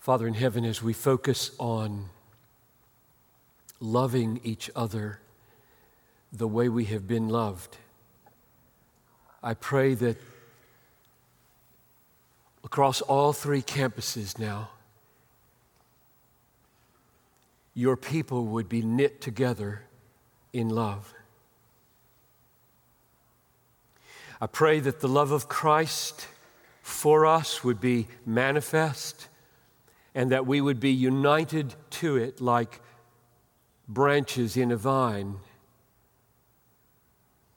Father in heaven, as we focus on loving each other the way we have been loved, I pray that across all three campuses now, your people would be knit together in love. I pray that the love of Christ for us would be manifest and that we would be united to it like branches in a vine,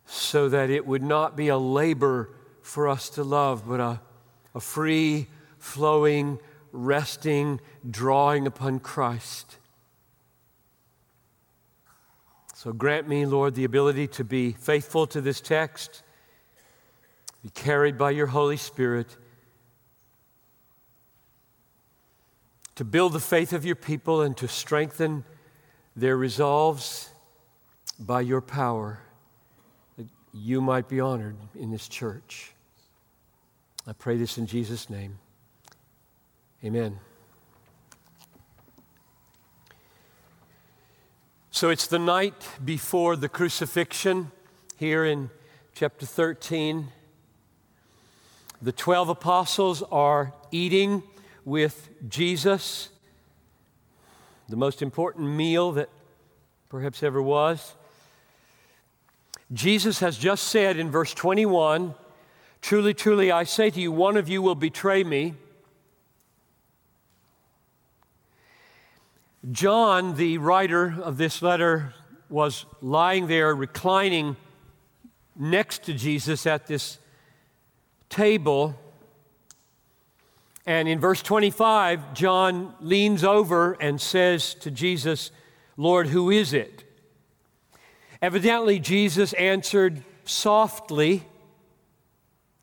so that it would not be a labor for us to love, but a, a free, flowing, resting, drawing upon Christ. So grant me, Lord, the ability to be faithful to this text, be carried by your Holy Spirit to build the faith of your people and to strengthen their resolves by your power, that you might be honored in this church. I pray this in Jesus' name. Amen. So it's the night before the crucifixion here in chapter 13. The 12 apostles are eating with Jesus, the most important meal that perhaps ever was. Jesus has just said in verse 21 Truly, truly, I say to you, one of you will betray me. John, the writer of this letter, was lying there reclining next to Jesus at this table. And in verse 25, John leans over and says to Jesus, Lord, who is it? Evidently, Jesus answered softly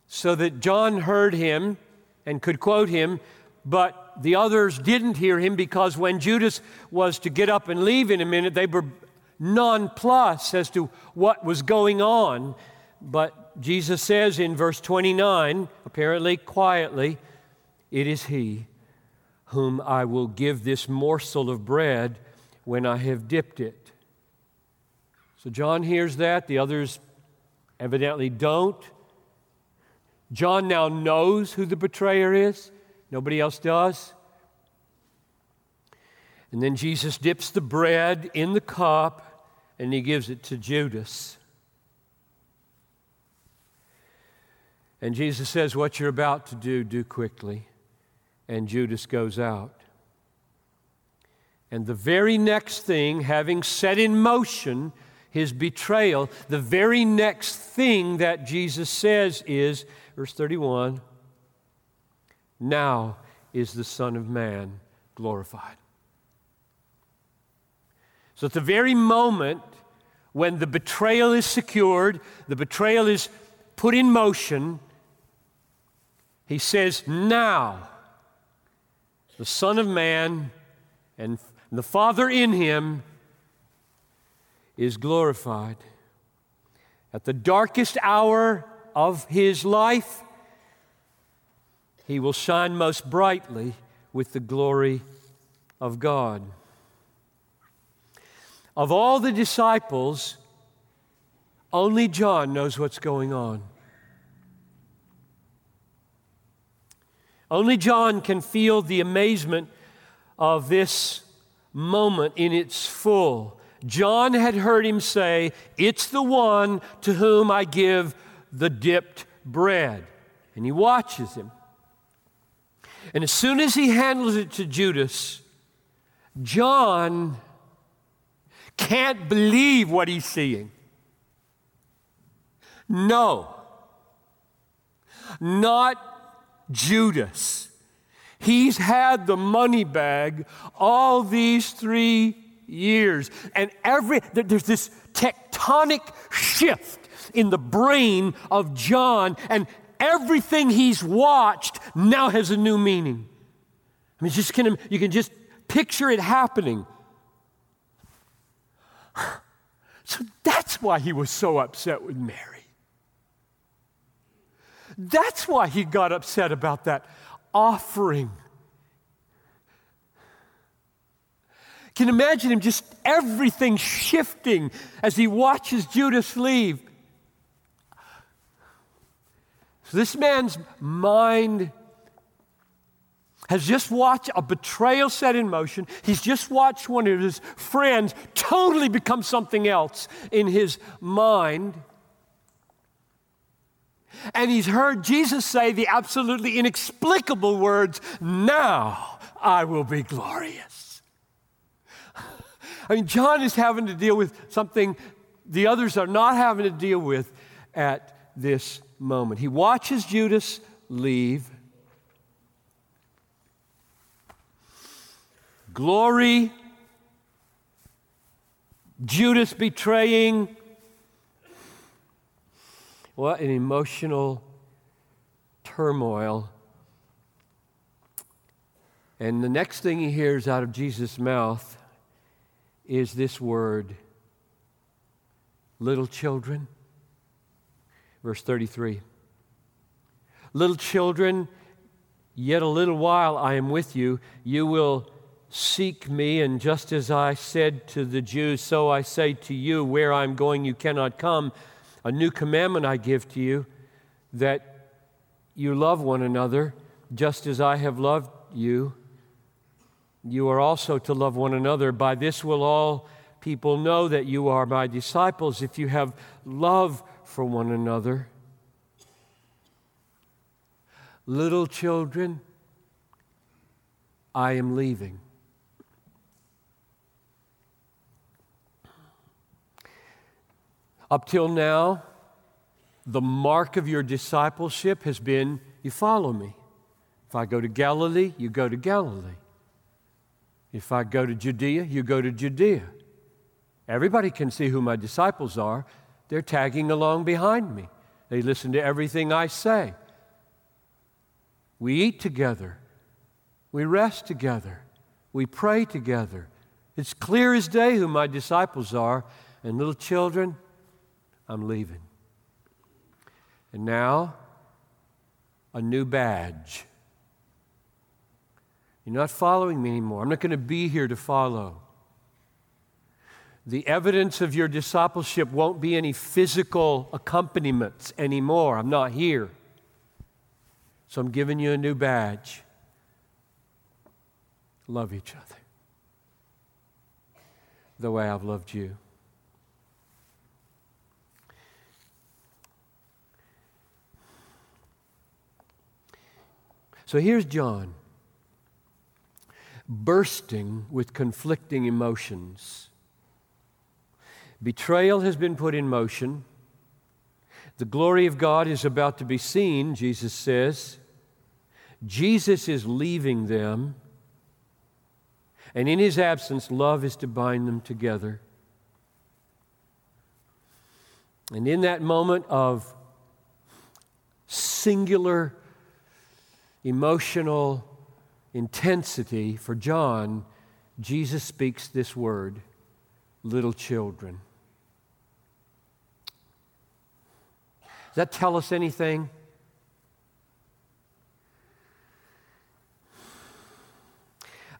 so that John heard him and could quote him, but the others didn't hear him because when Judas was to get up and leave in a minute, they were nonplussed as to what was going on. But Jesus says in verse 29, apparently quietly, it is he whom I will give this morsel of bread when I have dipped it. So John hears that, the others evidently don't. John now knows who the betrayer is, nobody else does. And then Jesus dips the bread in the cup and he gives it to Judas. And Jesus says, What you're about to do, do quickly and Judas goes out. And the very next thing, having set in motion his betrayal, the very next thing that Jesus says is, verse 31, now is the Son of Man glorified. So at the very moment when the betrayal is secured, the betrayal is put in motion, he says, Now the Son of Man and the Father in him is glorified. At the darkest hour of his life, he will shine most brightly with the glory of God. Of all the disciples, only John knows what's going on. Only John can feel the amazement of this moment in its full. John had heard him say, It's the one to whom I give the dipped bread. And he watches him. And as soon as he handles it to Judas, John can't believe what he's seeing. No, not Judas. He's had the money bag all these three years. And every, there's this tectonic shift in the brain of John, and everything he's watched now has a new meaning. I mean, just can, you can just picture it happening. So that's why he was so upset with Mary. That's why he got upset about that offering. can you imagine him just everything shifting as he watches Judas leave. So this man's mind has just watched a betrayal set in motion. He's just watched one of his friends totally become something else in his mind. And he's heard Jesus say the absolutely inexplicable words, Now I will be glorious. I mean, John is having to deal with something the others are not having to deal with at this moment. He watches Judas leave. Glory, Judas betraying. What an emotional turmoil. And the next thing he hears out of Jesus' mouth is this word little children. Verse 33 Little children, yet a little while I am with you. You will seek me, and just as I said to the Jews, so I say to you, where I'm going, you cannot come. A new commandment I give to you, that you love one another, just as I have loved you. You are also to love one another. By this will all people know that you are my disciples, if you have love for one another. Little children, I am leaving. Up till now, the mark of your discipleship has been you follow me. If I go to Galilee, you go to Galilee. If I go to Judea, you go to Judea. Everybody can see who my disciples are. They're tagging along behind me. They listen to everything I say. We eat together. We rest together. We pray together. It's clear as day who my disciples are. And little children, I'm leaving. And now, a new badge. You're not following me anymore. I'm not going to be here to follow. The evidence of your discipleship won't be any physical accompaniments anymore. I'm not here. So I'm giving you a new badge. Love each other the way I've loved you. So here's John bursting with conflicting emotions. Betrayal has been put in motion. The glory of God is about to be seen, Jesus says. Jesus is leaving them. And in his absence, love is to bind them together. And in that moment of singular emotional intensity for John, Jesus speaks this word little children. Does that tell us anything?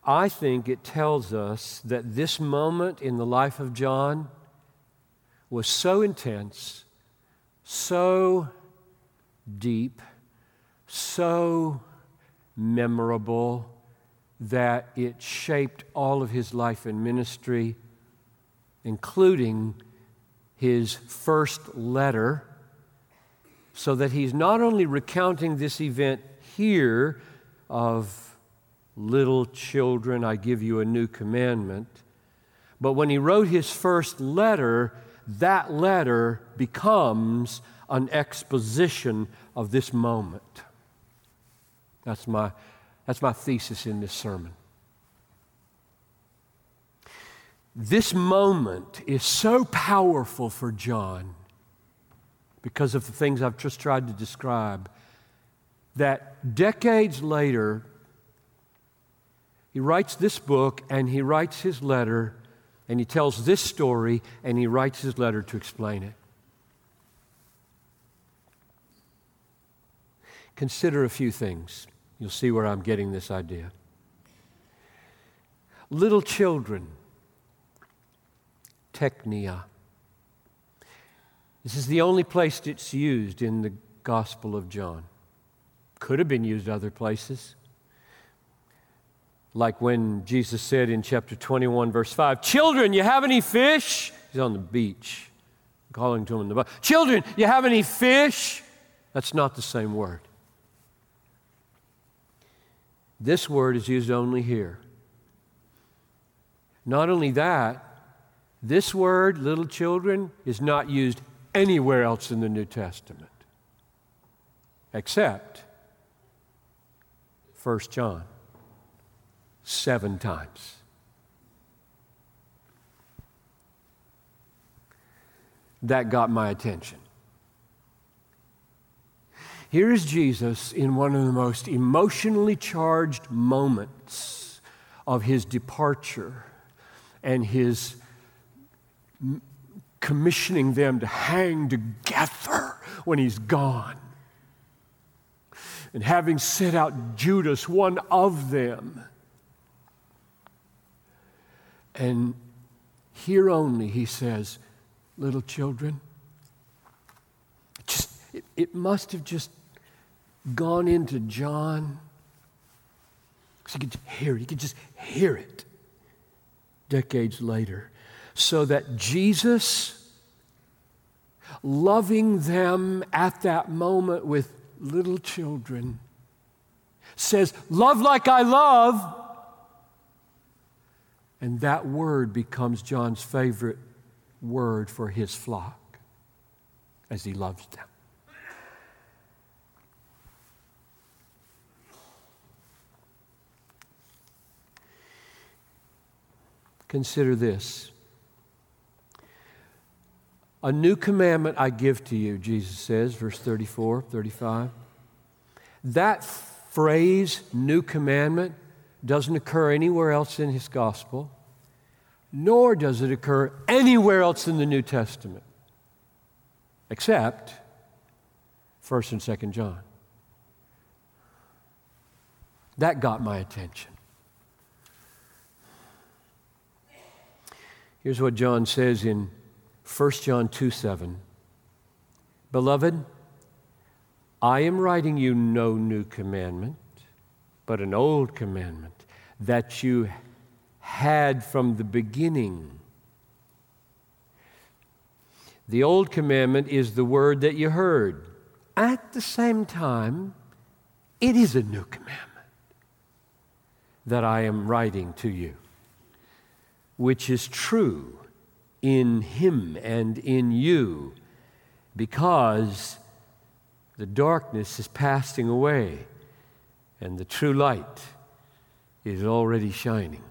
I think it tells us that this moment in the life of John was so intense, so deep, so memorable that it shaped all of his life and ministry, including his first letter, so that he's not only recounting this event here of little children, I give you a new commandment, but when he wrote his first letter, that letter becomes an exposition of this moment. That's my, that's my thesis in this sermon. This moment is so powerful for John because of the things I've just tried to describe that decades later, he writes this book and he writes his letter and he tells this story and he writes his letter to explain it. Consider a few things. You'll see where I'm getting this idea. Little children, teknia. This is the only place it's used in the Gospel of John. Could have been used other places. Like when Jesus said in chapter 21, verse 5, Children, you have any fish? He's on the beach, calling to them in the boat. Children, you have any fish? That's not the same word. This word is used only here. Not only that, this word, little children, is not used anywhere else in the New Testament except 1 John seven times. That got my attention. Here is Jesus in one of the most emotionally charged moments of his departure and his commissioning them to hang together when he's gone. And having sent out Judas, one of them. And here only, he says, little children, just, it, it must have just gone into John. So you could hear it. You could just hear it decades later. So that Jesus, loving them at that moment with little children, says, Love like I love. And that word becomes John's favorite word for his flock as he loves them. Consider this. A new commandment I give to you, Jesus says, verse 34, 35. That phrase, new commandment, doesn't occur anywhere else in his gospel, nor does it occur anywhere else in the New Testament, except 1st and 2nd John. That got my attention. Here's what John says in 1 John 2 7. Beloved, I am writing you no new commandment, but an old commandment that you had from the beginning. The old commandment is the word that you heard. At the same time, it is a new commandment that I am writing to you which is true in him and in you, because the darkness is passing away and the true light is already shining.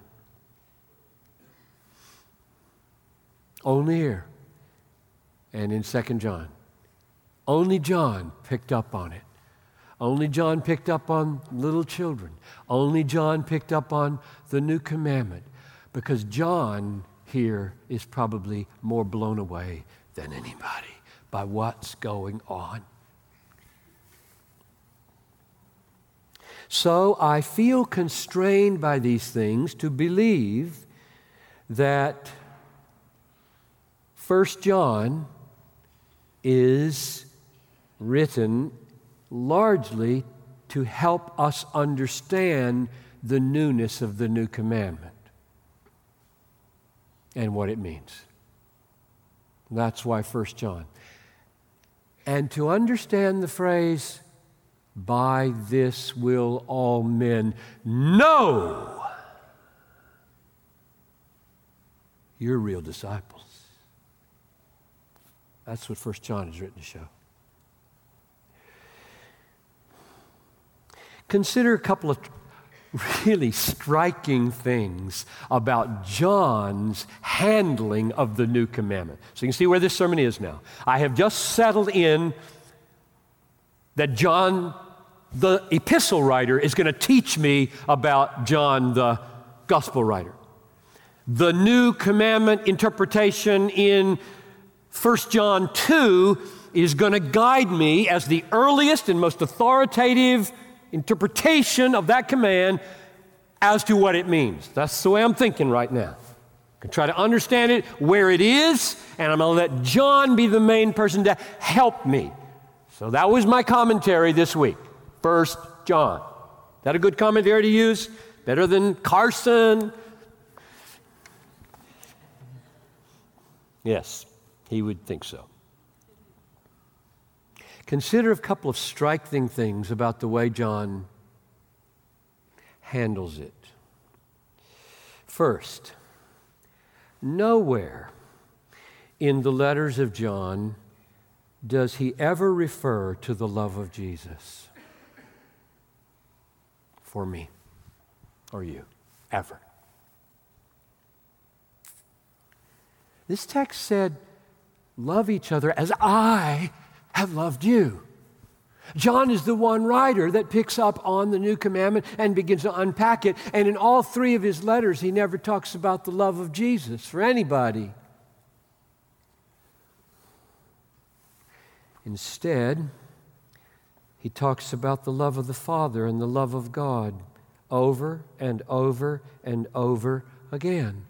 Only here and in 2 John. Only John picked up on it. Only John picked up on little children. Only John picked up on the new commandment because John here is probably more blown away than anybody by what's going on. So I feel constrained by these things to believe that First John is written largely to help us understand the newness of the new commandment and what it means. That's why 1 John. And to understand the phrase, by this will all men know you're real disciples. That's what 1 John is written to show. Consider a couple of really striking things about John's handling of the new commandment. So you can see where this sermon is now. I have just settled in that John, the epistle writer, is going to teach me about John, the gospel writer. The new commandment interpretation in 1 John 2 is going to guide me as the earliest and most authoritative interpretation of that command as to what it means. That's the way I'm thinking right now. I can try to understand it where it is, and I'm going to let John be the main person to help me. So that was my commentary this week. First John. Is that a good commentary to use? Better than Carson? Yes, he would think so. Consider a couple of striking things about the way John handles it. First, nowhere in the letters of John does he ever refer to the love of Jesus for me or you, ever. This text said, Love each other as I have loved you. John is the one writer that picks up on the new commandment and begins to unpack it. And in all three of his letters, he never talks about the love of Jesus for anybody. Instead, he talks about the love of the Father and the love of God over and over and over again.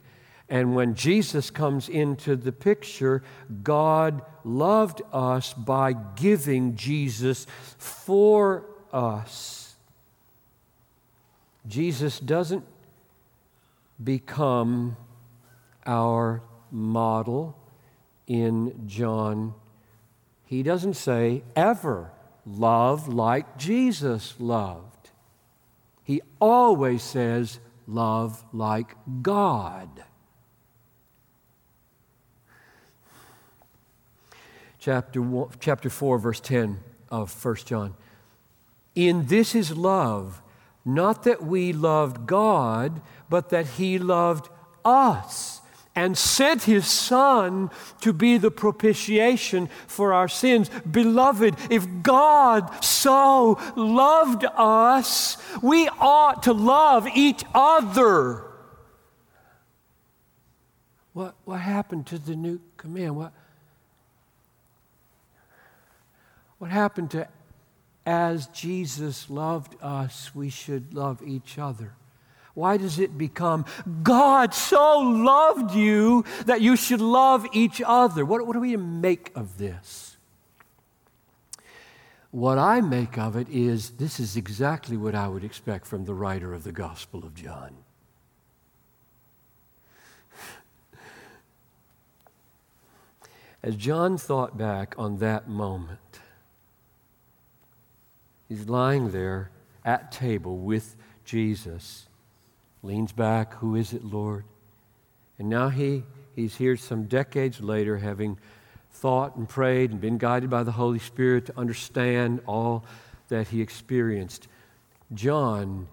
And when Jesus comes into the picture, God loved us by giving Jesus for us. Jesus doesn't become our model in John. He doesn't say, ever love like Jesus loved. He always says, love like God. Chapter, one, chapter 4, verse 10 of 1 John. In this is love, not that we loved God, but that He loved us and sent His Son to be the propitiation for our sins. Beloved, if God so loved us, we ought to love each other. What, what happened to the new command? What, What happened to as Jesus loved us, we should love each other? Why does it become God so loved you that you should love each other? What, what do we make of this? What I make of it is this is exactly what I would expect from the writer of the Gospel of John. As John thought back on that moment, He's lying there at table with Jesus. Leans back, Who is it, Lord? And now he, he's here some decades later, having thought and prayed and been guided by the Holy Spirit to understand all that he experienced. John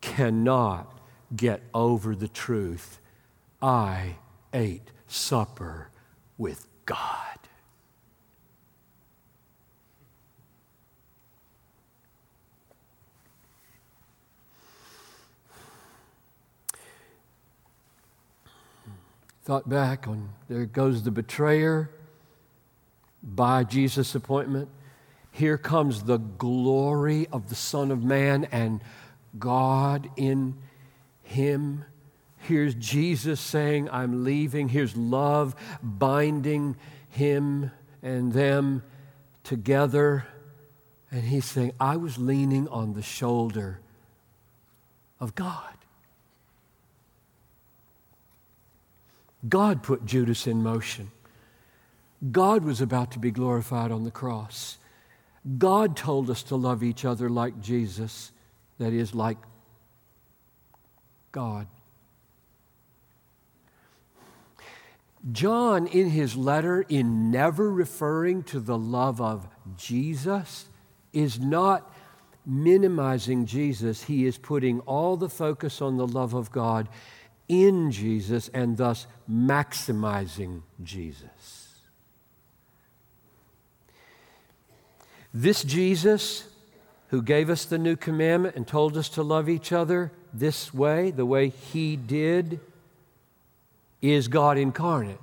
cannot get over the truth. I ate supper with God. Thought back on there goes the betrayer by Jesus' appointment. Here comes the glory of the Son of Man and God in him. Here's Jesus saying, I'm leaving. Here's love binding him and them together. And he's saying, I was leaning on the shoulder of God. God put Judas in motion. God was about to be glorified on the cross. God told us to love each other like Jesus, that is, like God. John, in his letter, in never referring to the love of Jesus, is not minimizing Jesus. He is putting all the focus on the love of God in Jesus and thus maximizing Jesus. This Jesus who gave us the new commandment and told us to love each other this way, the way he did, is God incarnate.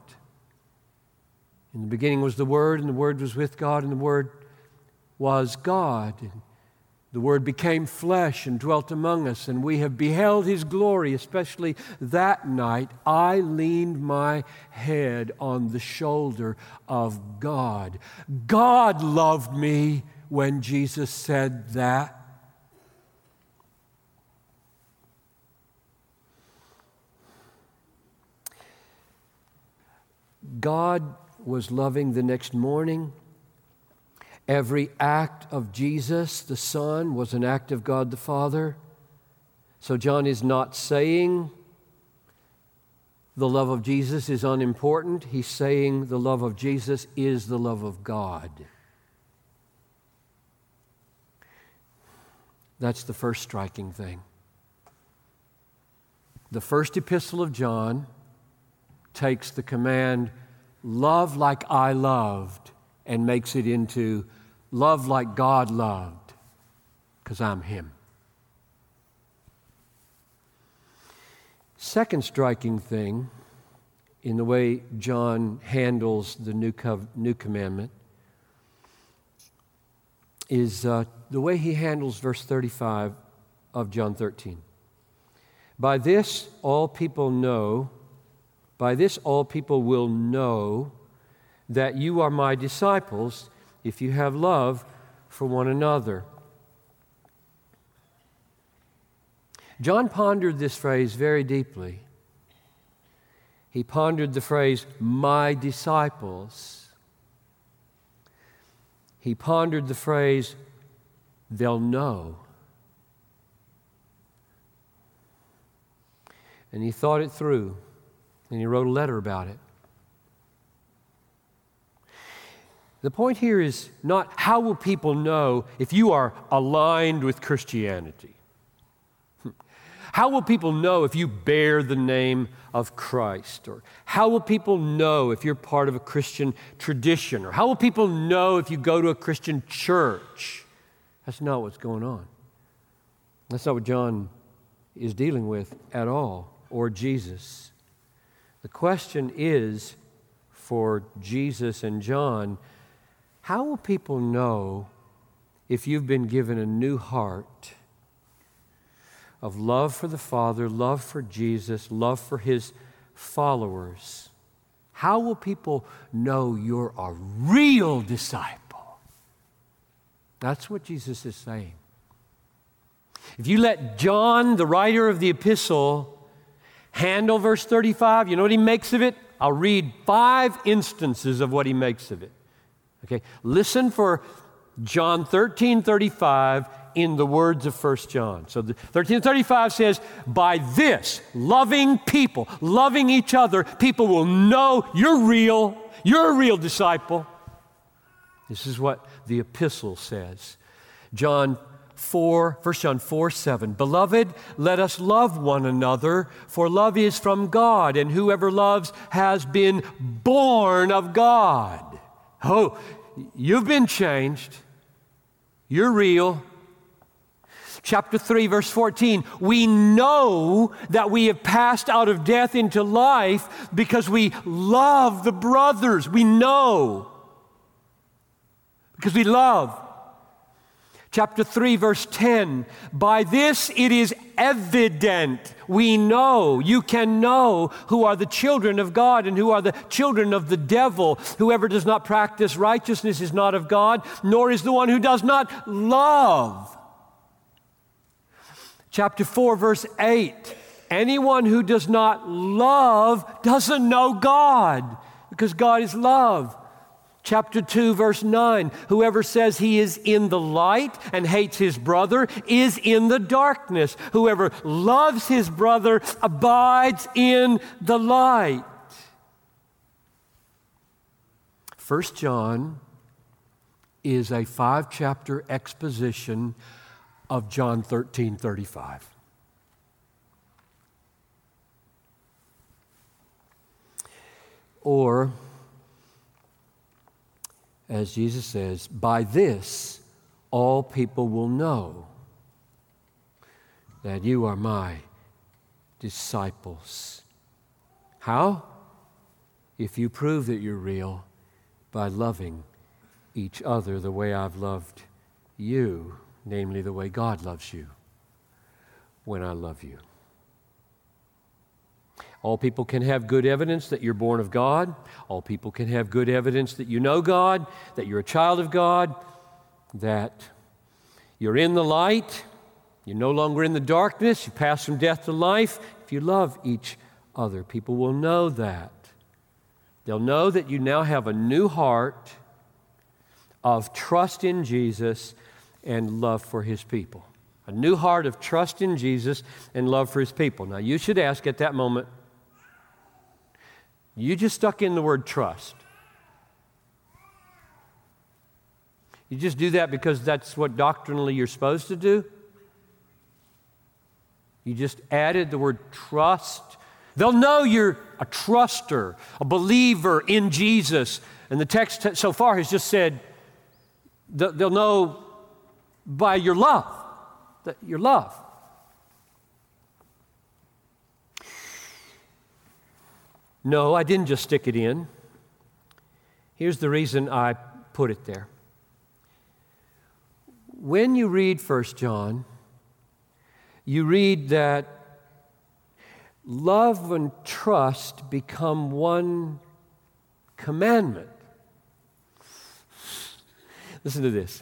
In the beginning was the Word, and the Word was with God, and the Word was God. And The Word became flesh and dwelt among us, and we have beheld His glory, especially that night. I leaned my head on the shoulder of God. God loved me when Jesus said that. God was loving the next morning Every act of Jesus, the Son, was an act of God the Father. So John is not saying the love of Jesus is unimportant. He's saying the love of Jesus is the love of God. That's the first striking thing. The first epistle of John takes the command, love like I loved, and makes it into love like God loved, because I'm Him. Second striking thing in the way John handles the new, new commandment is uh, the way he handles verse 35 of John 13. By this all people know, by this all people will know that you are my disciples if you have love for one another. John pondered this phrase very deeply. He pondered the phrase, my disciples. He pondered the phrase, they'll know. And he thought it through, and he wrote a letter about it. The point here is not how will people know if you are aligned with Christianity? How will people know if you bear the name of Christ? Or how will people know if you're part of a Christian tradition? Or how will people know if you go to a Christian church? That's not what's going on. That's not what John is dealing with at all, or Jesus. The question is for Jesus and John how will people know if you've been given a new heart of love for the Father, love for Jesus, love for His followers? How will people know you're a real disciple? That's what Jesus is saying. If you let John, the writer of the epistle, handle verse 35, you know what he makes of it? I'll read five instances of what he makes of it. Okay, listen for John 13 35 in the words of 1 John. So 1335 says, By this, loving people, loving each other, people will know you're real, you're a real disciple. This is what the epistle says. John 4, 1 John 4 7. Beloved, let us love one another, for love is from God, and whoever loves has been born of God. Oh, you've been changed. You're real. Chapter 3, verse 14. We know that we have passed out of death into life because we love the brothers. We know. Because we love chapter 3, verse 10. By this it is evident, we know, you can know who are the children of God and who are the children of the devil. Whoever does not practice righteousness is not of God, nor is the one who does not love. Chapter 4, verse 8. Anyone who does not love doesn't know God because God is love. Chapter 2, verse 9 Whoever says he is in the light and hates his brother is in the darkness. Whoever loves his brother abides in the light. First John is a five chapter exposition of John 13 35. Or as Jesus says, by this all people will know that you are my disciples. How? If you prove that you're real by loving each other the way I've loved you. namely the way God loves you when I love you. All people can have good evidence that you're born of God. All people can have good evidence that you know God, that you're a child of God, that you're in the light, you're no longer in the darkness, you pass from death to life. If you love each other, people will know that. They'll know that you now have a new heart of trust in Jesus and love for his people. A new heart of trust in Jesus and love for his people. Now, you should ask at that moment, you just stuck in the word trust. You just do that because that's what doctrinally you're supposed to do? You just added the word trust. They'll know you're a truster, a believer in Jesus. And the text so far has just said, they'll know by your love, your love. No, I didn't just stick it in. Here's the reason I put it there. When you read 1 John, you read that love and trust become one commandment. Listen to this.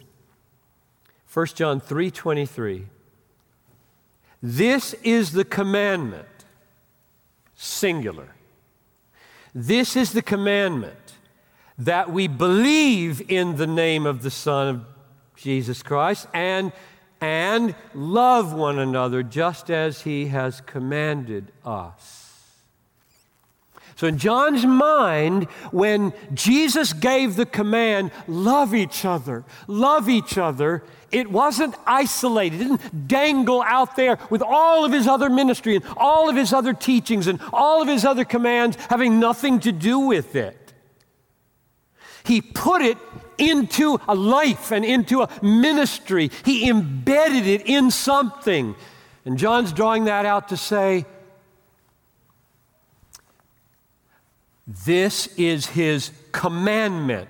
1 John 3:23 This is the commandment singular this is the commandment that we believe in the name of the Son of Jesus Christ and, and love one another just as he has commanded us. So, in John's mind, when Jesus gave the command, love each other, love each other, it wasn't isolated. It didn't dangle out there with all of his other ministry and all of his other teachings and all of his other commands having nothing to do with it. He put it into a life and into a ministry. He embedded it in something. And John's drawing that out to say, This is his commandment.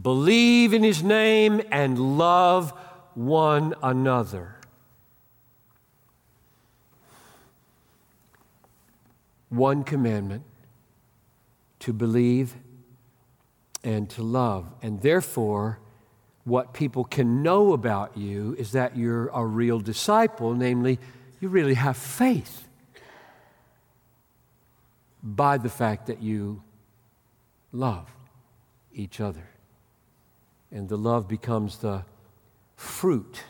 Believe in his name and love one another. One commandment to believe and to love. And therefore, what people can know about you is that you're a real disciple, namely, you really have faith by the fact that you love each other. And the love becomes the fruit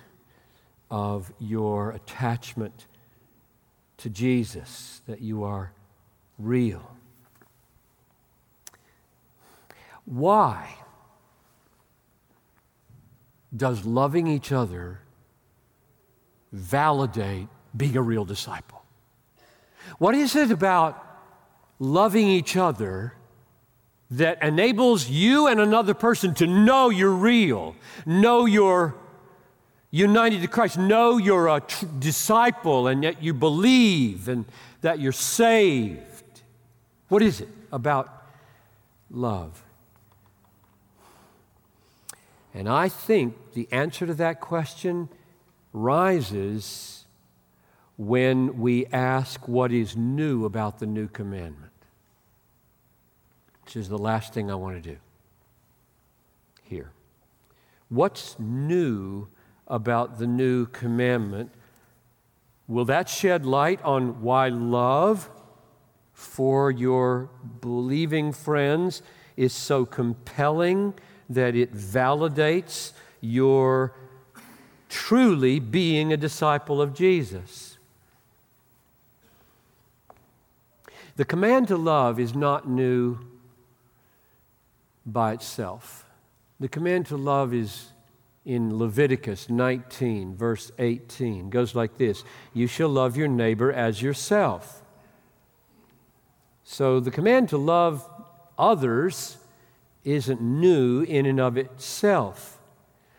of your attachment to Jesus, that you are real. Why does loving each other validate being a real disciple? What is it about loving each other that enables you and another person to know you're real, know you're united to Christ, know you're a tr- disciple and that you believe and that you're saved. What is it about love? And I think the answer to that question rises when we ask what is new about the new commandment which is the last thing I want to do here. What's new about the new commandment? Will that shed light on why love for your believing friends is so compelling that it validates your truly being a disciple of Jesus? The command to love is not new by itself. The command to love is in Leviticus 19, verse 18. It goes like this You shall love your neighbor as yourself. So the command to love others isn't new in and of itself.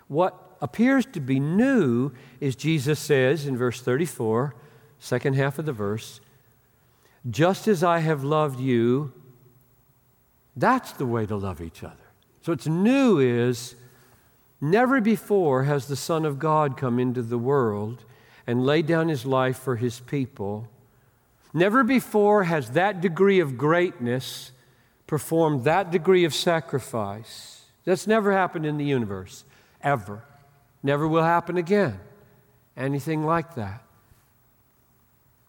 What appears to be new is Jesus says in verse 34, second half of the verse, just as I have loved you, that's the way to love each other. So what's new is Never before has the Son of God come into the world and laid down his life for his people. Never before has that degree of greatness performed that degree of sacrifice. That's never happened in the universe, ever. Never will happen again. Anything like that.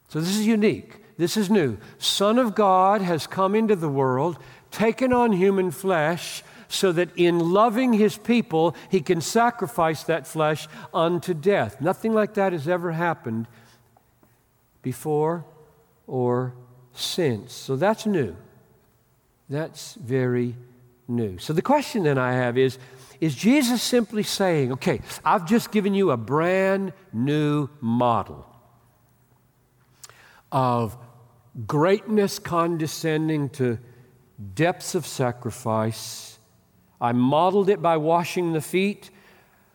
So this is unique. This is new. Son of God has come into the world, taken on human flesh, so that in loving his people, he can sacrifice that flesh unto death. Nothing like that has ever happened before or since. So that's new. That's very new. So the question then I have is is Jesus simply saying, okay, I've just given you a brand new model of greatness condescending to depths of sacrifice. I modeled it by washing the feet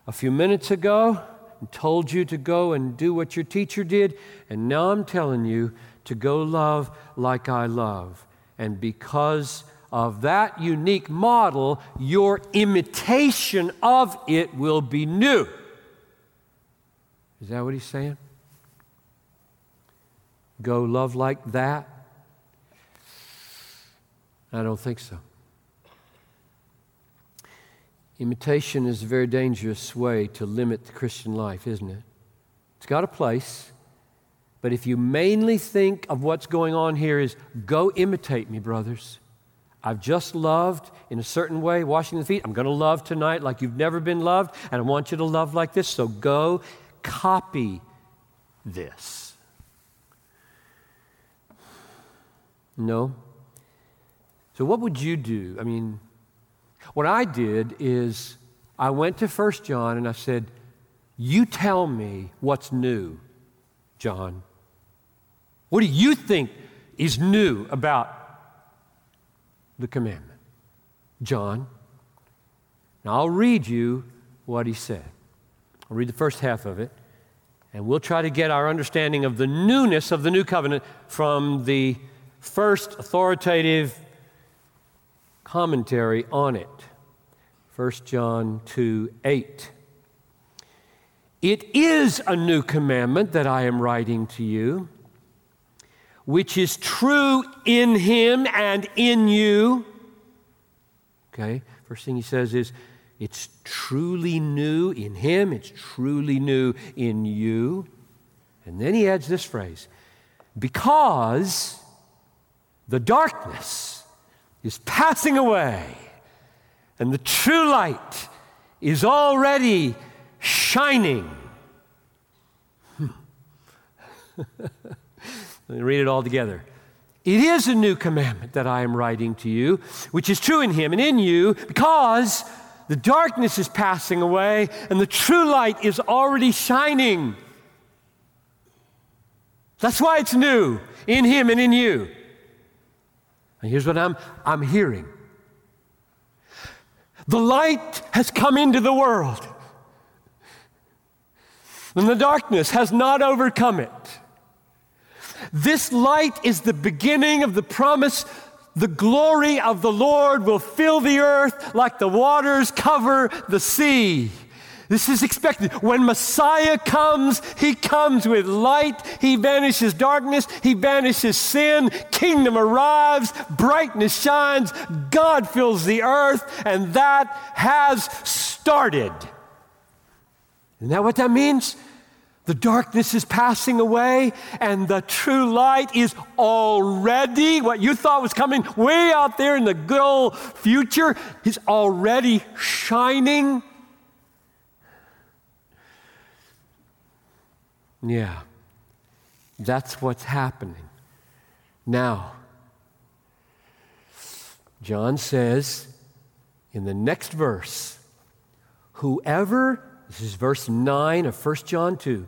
a few minutes ago and told you to go and do what your teacher did. And now I'm telling you to go love like I love. And because of that unique model, your imitation of it will be new. Is that what he's saying? Go love like that? I don't think so. Imitation is a very dangerous way to limit the Christian life, isn't it? It's got a place, but if you mainly think of what's going on here is go imitate me, brothers. I've just loved in a certain way, washing the feet. I'm going to love tonight like you've never been loved, and I want you to love like this. So go copy this. No. So, what would you do? I mean, what I did is I went to First John and I said, You tell me what's new, John. What do you think is new about the commandment? John. Now I'll read you what he said. I'll read the first half of it, and we'll try to get our understanding of the newness of the new covenant from the first authoritative commentary on it 1 John 2 8. It is a new commandment that I am writing to you, which is true in him and in you. Okay, first thing he says is, it's truly new in him, it's truly new in you. And then he adds this phrase because the darkness is passing away and the true light is already shining. Hmm. Let me read it all together. It is a new commandment that I am writing to you, which is true in him and in you, because the darkness is passing away and the true light is already shining. That's why it's new in him and in you. And here's what I'm, I'm hearing the light has come into the world, and the darkness has not overcome it. This light is the beginning of the promise. The glory of the Lord will fill the earth like the waters cover the sea. This is expected. When Messiah comes, he comes with light. He banishes darkness. He banishes sin. Kingdom arrives. Brightness shines. God fills the earth. And that has started. Isn't that what that means? The darkness is passing away, and the true light is already what you thought was coming way out there in the good old future is already shining Yeah, that's what's happening. Now, John says in the next verse, whoever, this is verse 9 of 1 John 2,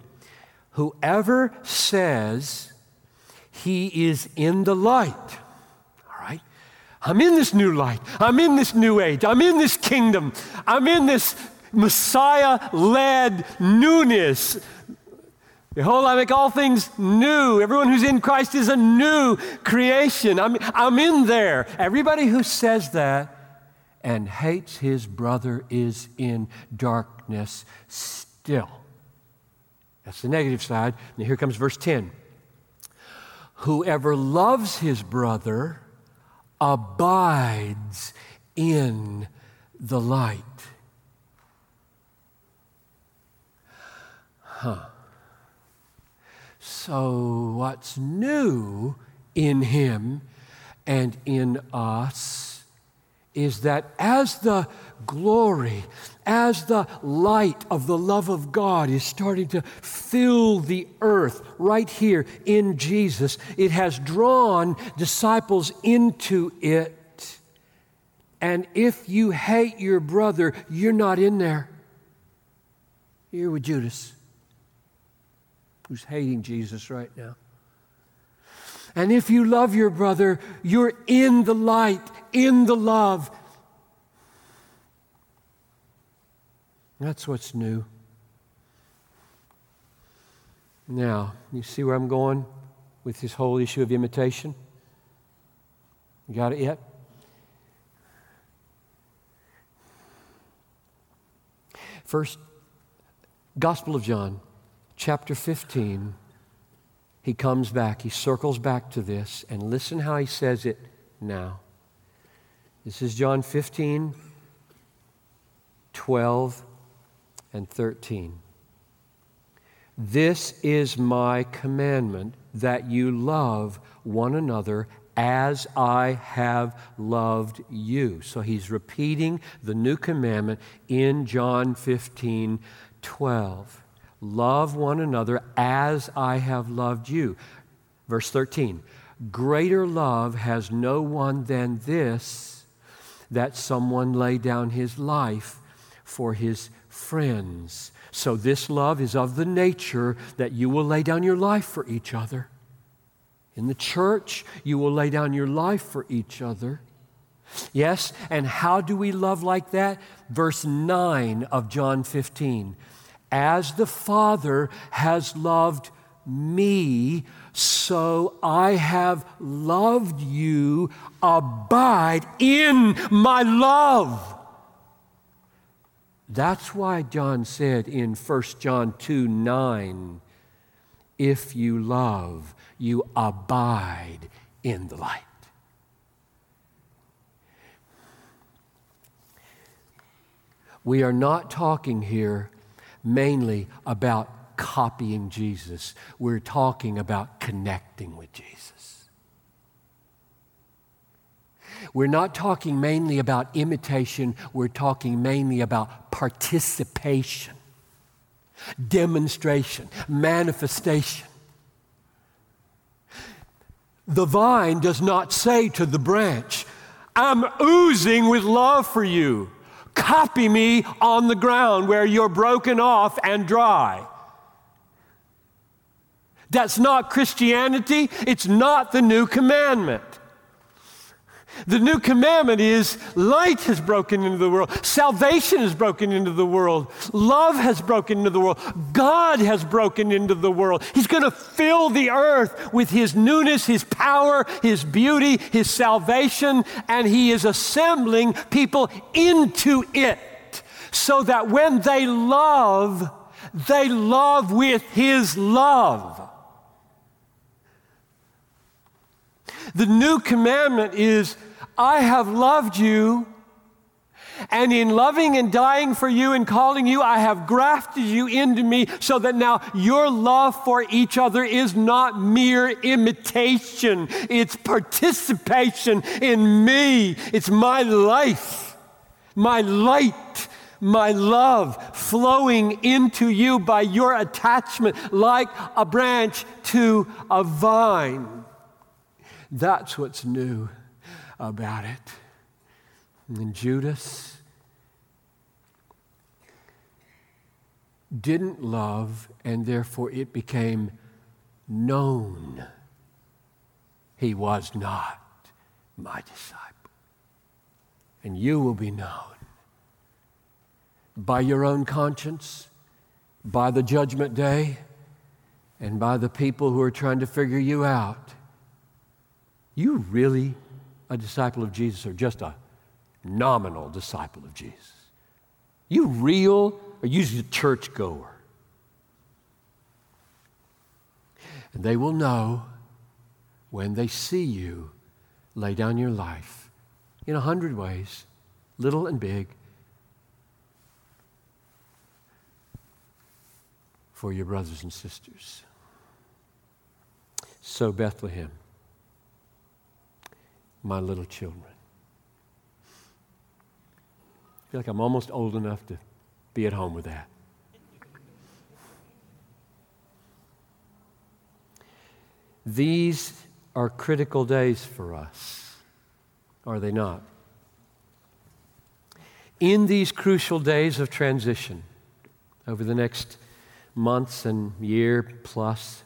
whoever says he is in the light, all right? I'm in this new light. I'm in this new age. I'm in this kingdom. I'm in this Messiah led newness Behold, I make all things new. Everyone who's in Christ is a new creation. I'm, I'm in there. Everybody who says that and hates his brother is in darkness still. That's the negative side. And here comes verse 10. Whoever loves his brother abides in the light. Huh. So, what's new in him and in us is that as the glory, as the light of the love of God is starting to fill the earth right here in Jesus, it has drawn disciples into it. And if you hate your brother, you're not in there. You're with Judas who's hating Jesus right now. And if you love your brother, you're in the light, in the love. That's what's new. Now, you see where I'm going with this whole issue of imitation? You got it yet? First, Gospel of John, chapter 15, he comes back, he circles back to this, and listen how he says it now. This is John 15, 12, and 13. This is my commandment that you love one another as I have loved you. So he's repeating the new commandment in John 15, 12. Love one another as I have loved you. Verse 13 Greater love has no one than this, that someone lay down his life for his friends. So, this love is of the nature that you will lay down your life for each other. In the church, you will lay down your life for each other. Yes, and how do we love like that? Verse 9 of John 15 as the Father has loved me, so I have loved you. Abide in my love. That's why John said in 1 John 2 9, if you love, you abide in the light. We are not talking here mainly about copying Jesus. We're talking about connecting with Jesus. We're not talking mainly about imitation, we're talking mainly about participation, demonstration, manifestation. The vine does not say to the branch, I'm oozing with love for you. Copy me on the ground where you're broken off and dry. That's not Christianity. It's not the new commandment. The new commandment is light has broken into the world, salvation has broken into the world, love has broken into the world, God has broken into the world. He's going to fill the earth with His newness, His power, His beauty, His salvation, and He is assembling people into it so that when they love, they love with His love. The new commandment is I have loved you. And in loving and dying for you and calling you, I have grafted you into me so that now your love for each other is not mere imitation, it's participation in me. It's my life, my light, my love flowing into you by your attachment like a branch to a vine. That's what's new about it. And Judas didn't love, and therefore it became known he was not my disciple. And you will be known by your own conscience, by the judgment day, and by the people who are trying to figure you out. You really a disciple of Jesus or just a nominal disciple of Jesus? You real or you just a churchgoer? And they will know when they see you lay down your life in a hundred ways, little and big, for your brothers and sisters. So, Bethlehem, my little children. I feel like I'm almost old enough to be at home with that. These are critical days for us, are they not? In these crucial days of transition, over the next months and year plus,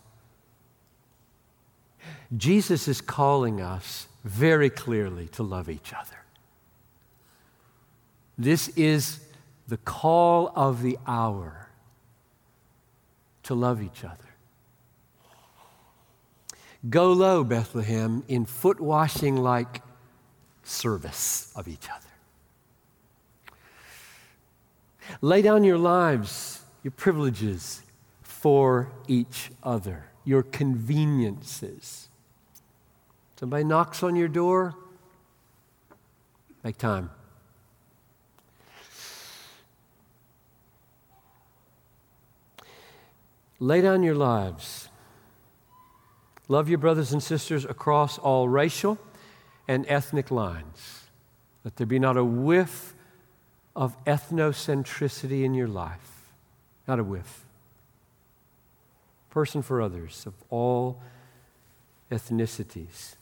Jesus is calling us very clearly to love each other. This is the call of the hour to love each other. Go low, Bethlehem, in foot washing like service of each other. Lay down your lives, your privileges for each other, your conveniences. Somebody knocks on your door, make time. Lay down your lives Love your brothers and sisters across all racial and ethnic lines. Let there be not a whiff of ethnocentricity in your life. Not a whiff. Person for others of all ethnicities.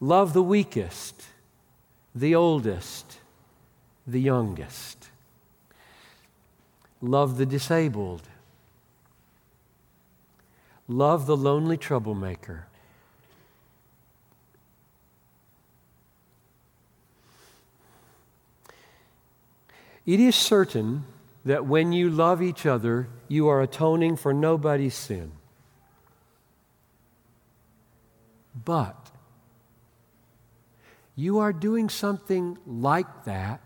Love the weakest, the oldest, the youngest. Love the disabled Love the lonely troublemaker. It is certain that when you love each other, you are atoning for nobody's sin. But you are doing something like that.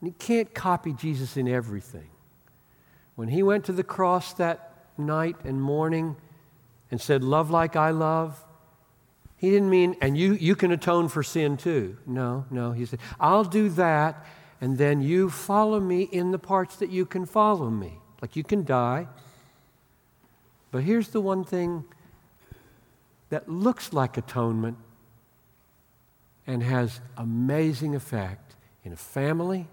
And you can't copy Jesus in everything. When he went to the cross that night and morning and said, Love like I love, he didn't mean, and you, you can atone for sin too. No, no. He said, I'll do that, and then you follow me in the parts that you can follow me. Like you can die. But here's the one thing that looks like atonement and has amazing effect in a family,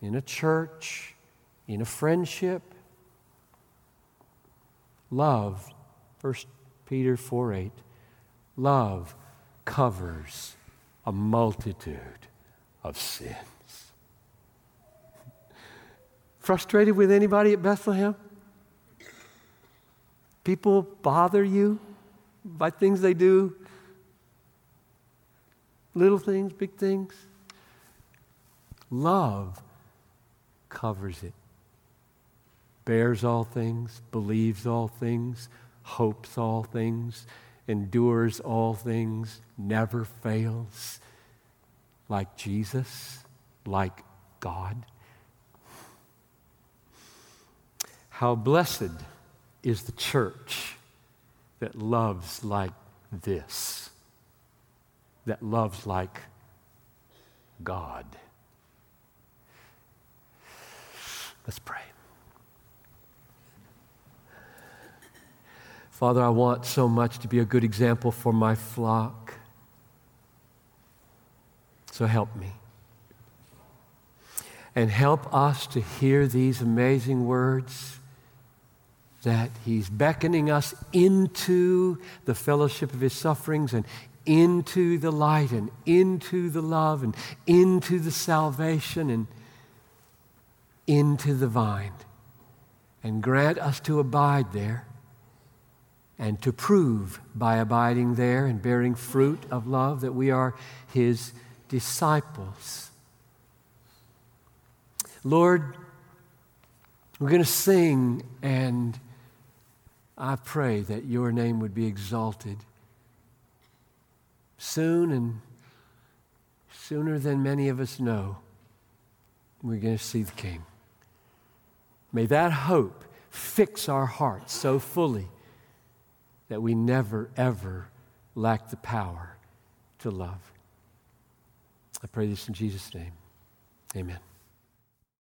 in a church, in a friendship, Love, 1 Peter 4 8, love covers a multitude of sins. Frustrated with anybody at Bethlehem? People bother you by things they do? Little things, big things? Love covers it bears all things, believes all things, hopes all things, endures all things, never fails, like Jesus, like God. How blessed is the church that loves like this, that loves like God. Let's pray. Father, I want so much to be a good example for my flock. So help me. And help us to hear these amazing words that He's beckoning us into the fellowship of His sufferings and into the light and into the love and into the salvation and into the vine. And grant us to abide there and to prove by abiding there and bearing fruit of love that we are his disciples. Lord, we're going to sing, and I pray that your name would be exalted soon and sooner than many of us know, we're going to see the King. May that hope fix our hearts so fully that we never, ever lack the power to love. I pray this in Jesus' name. Amen.